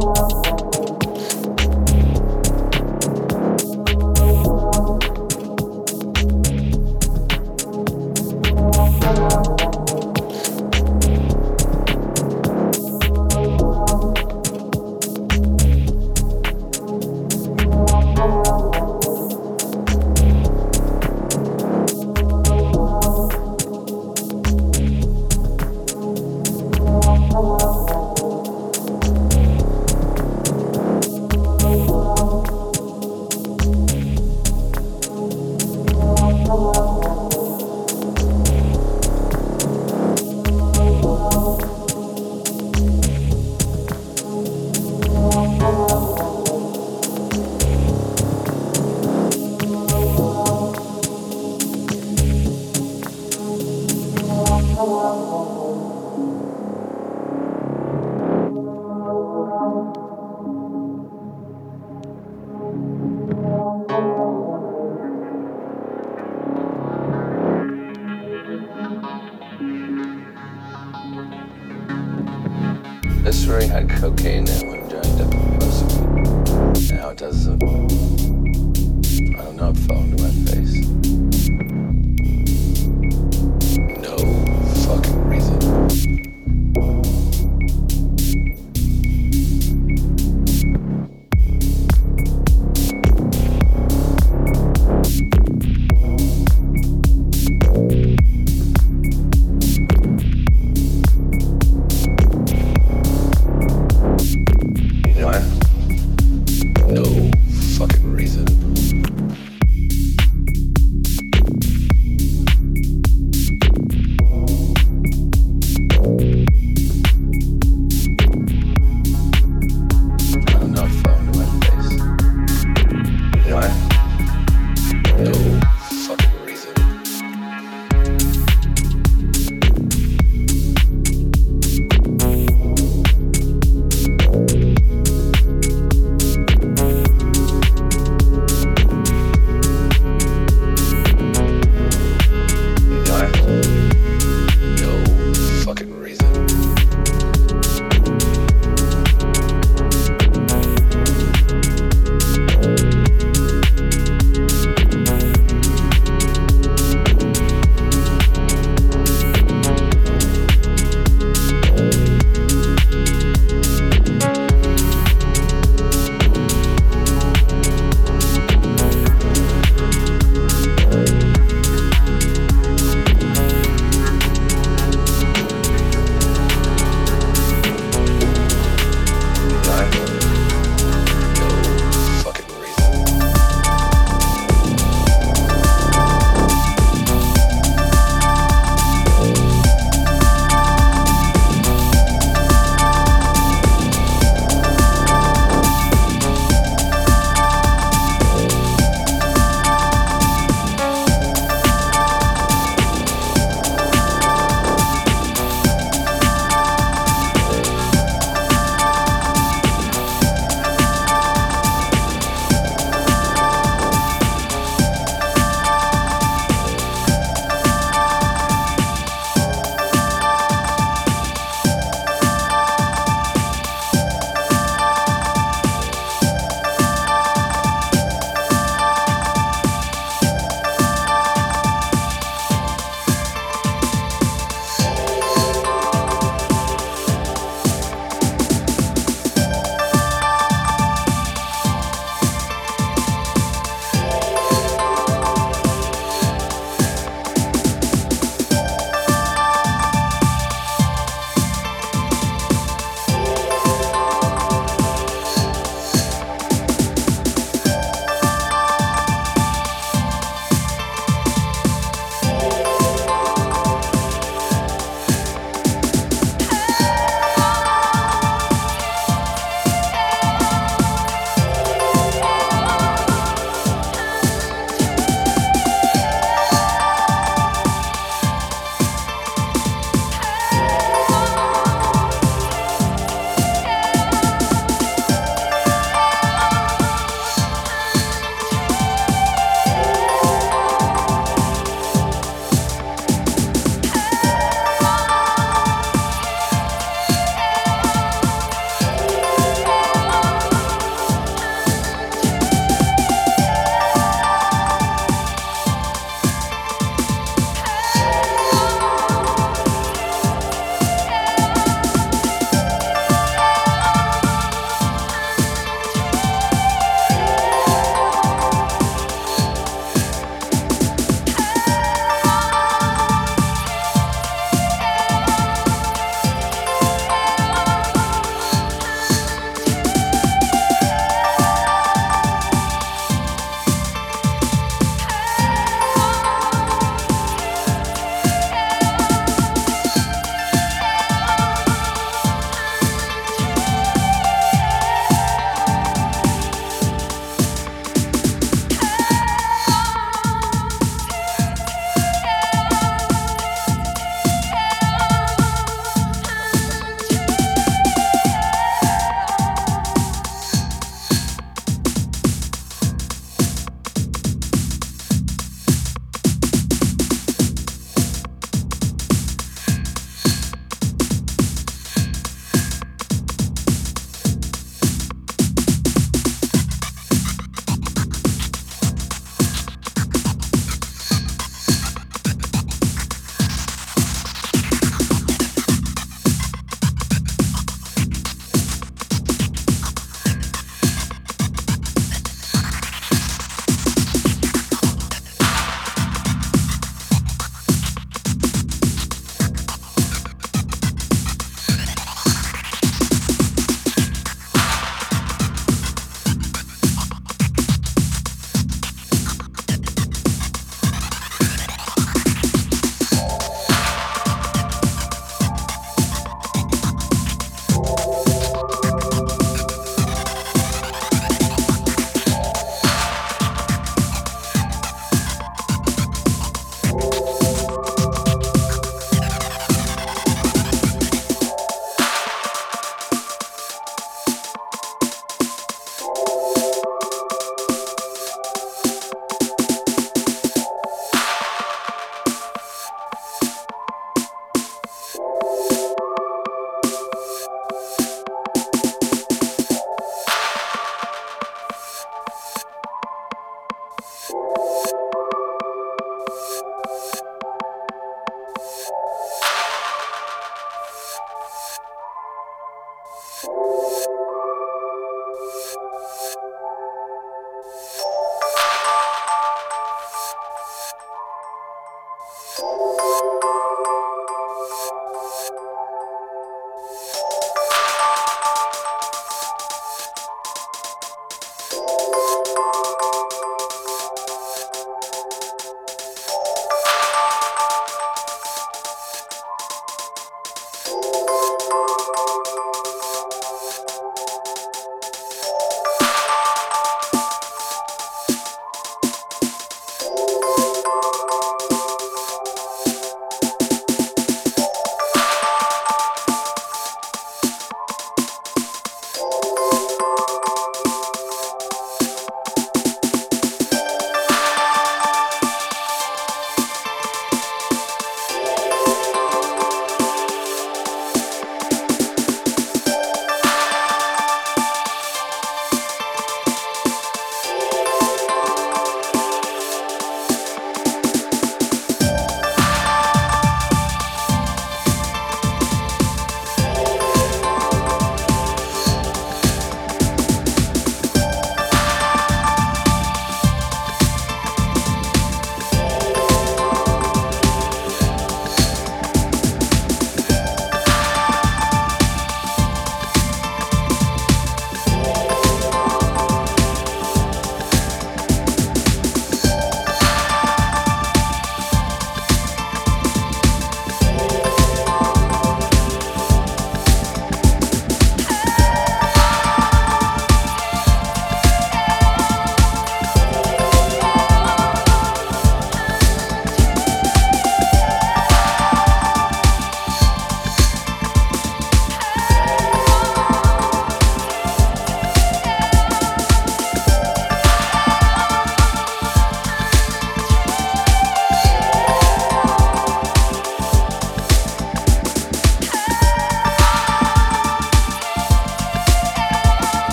love.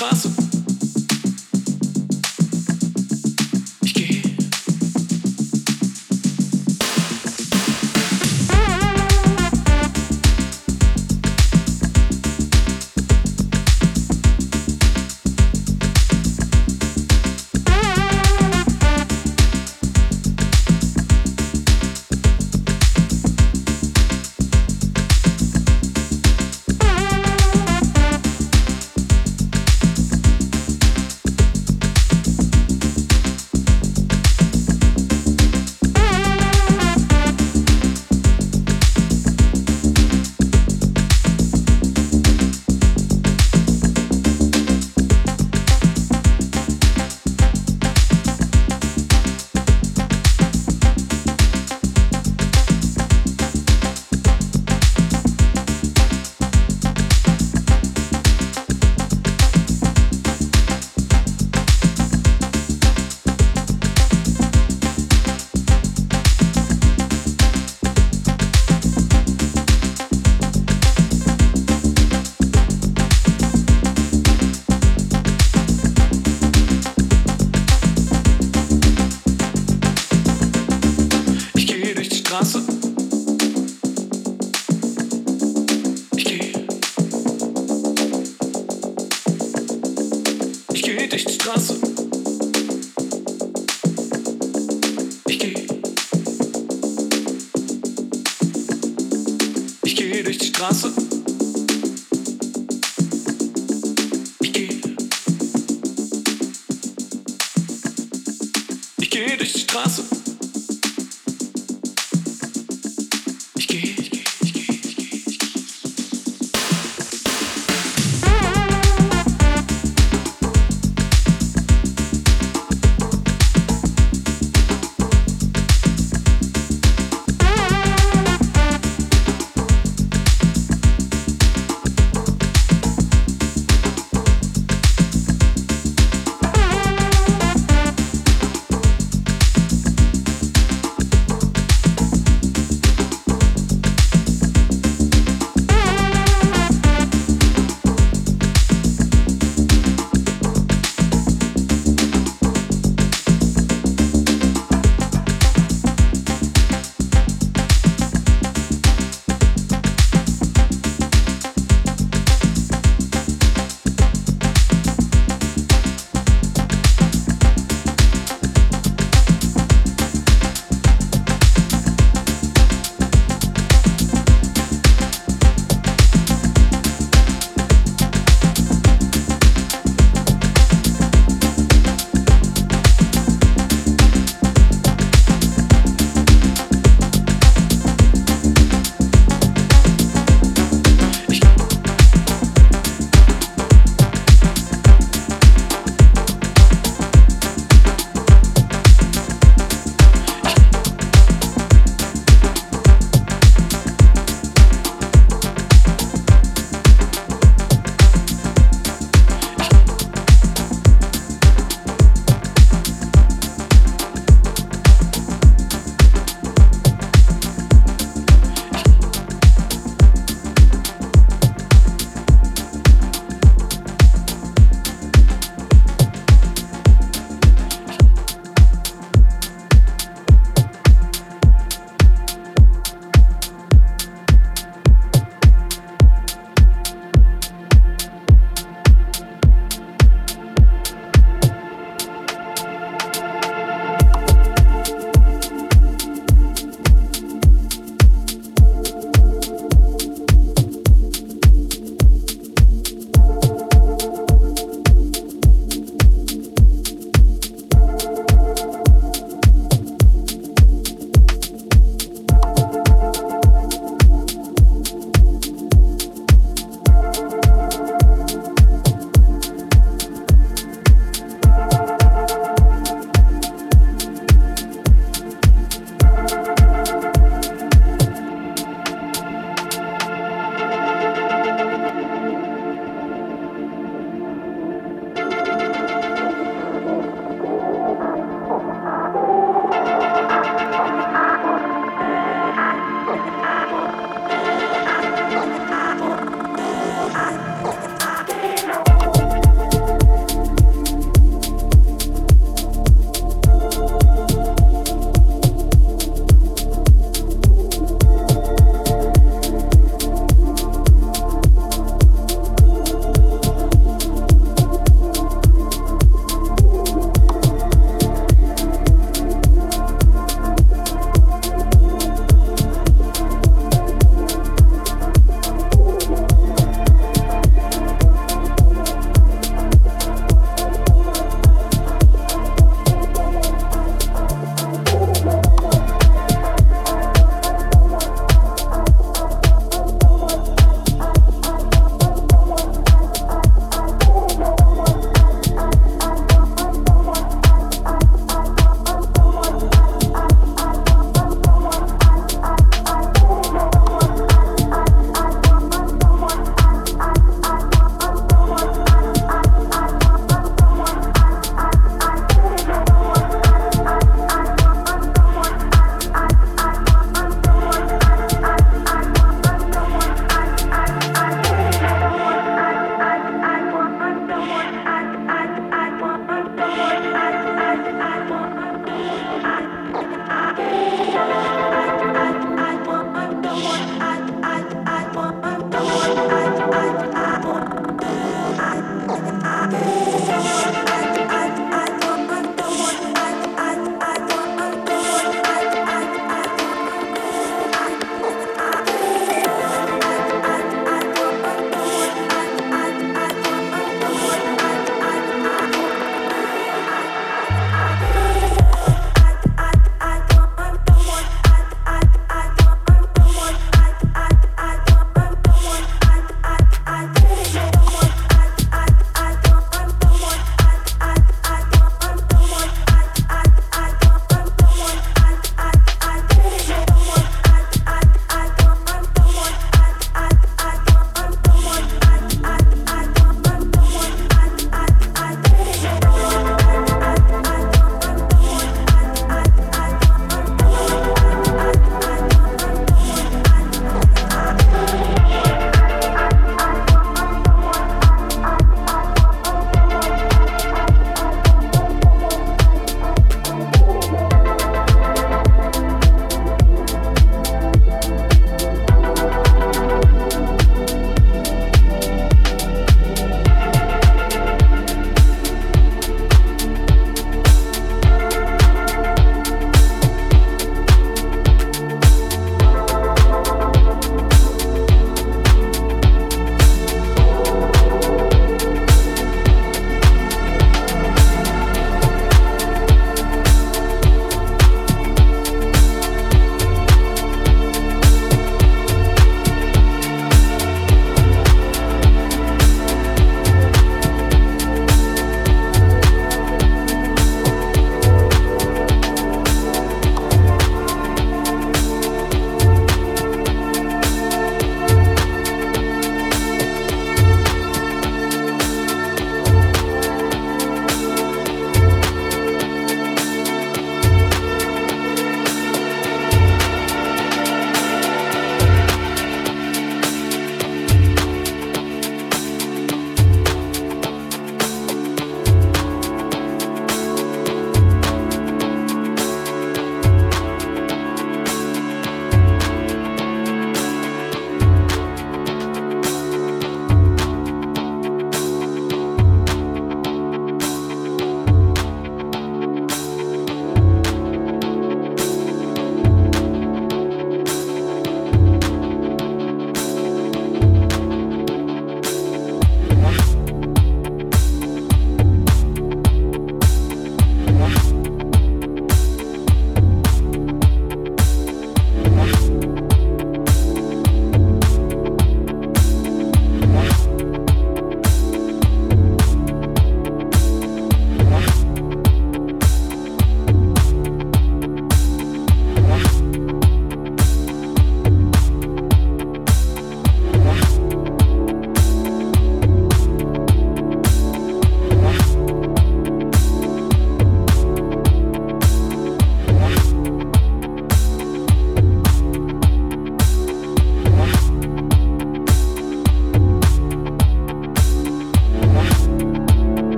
consequences.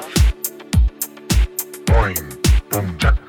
した。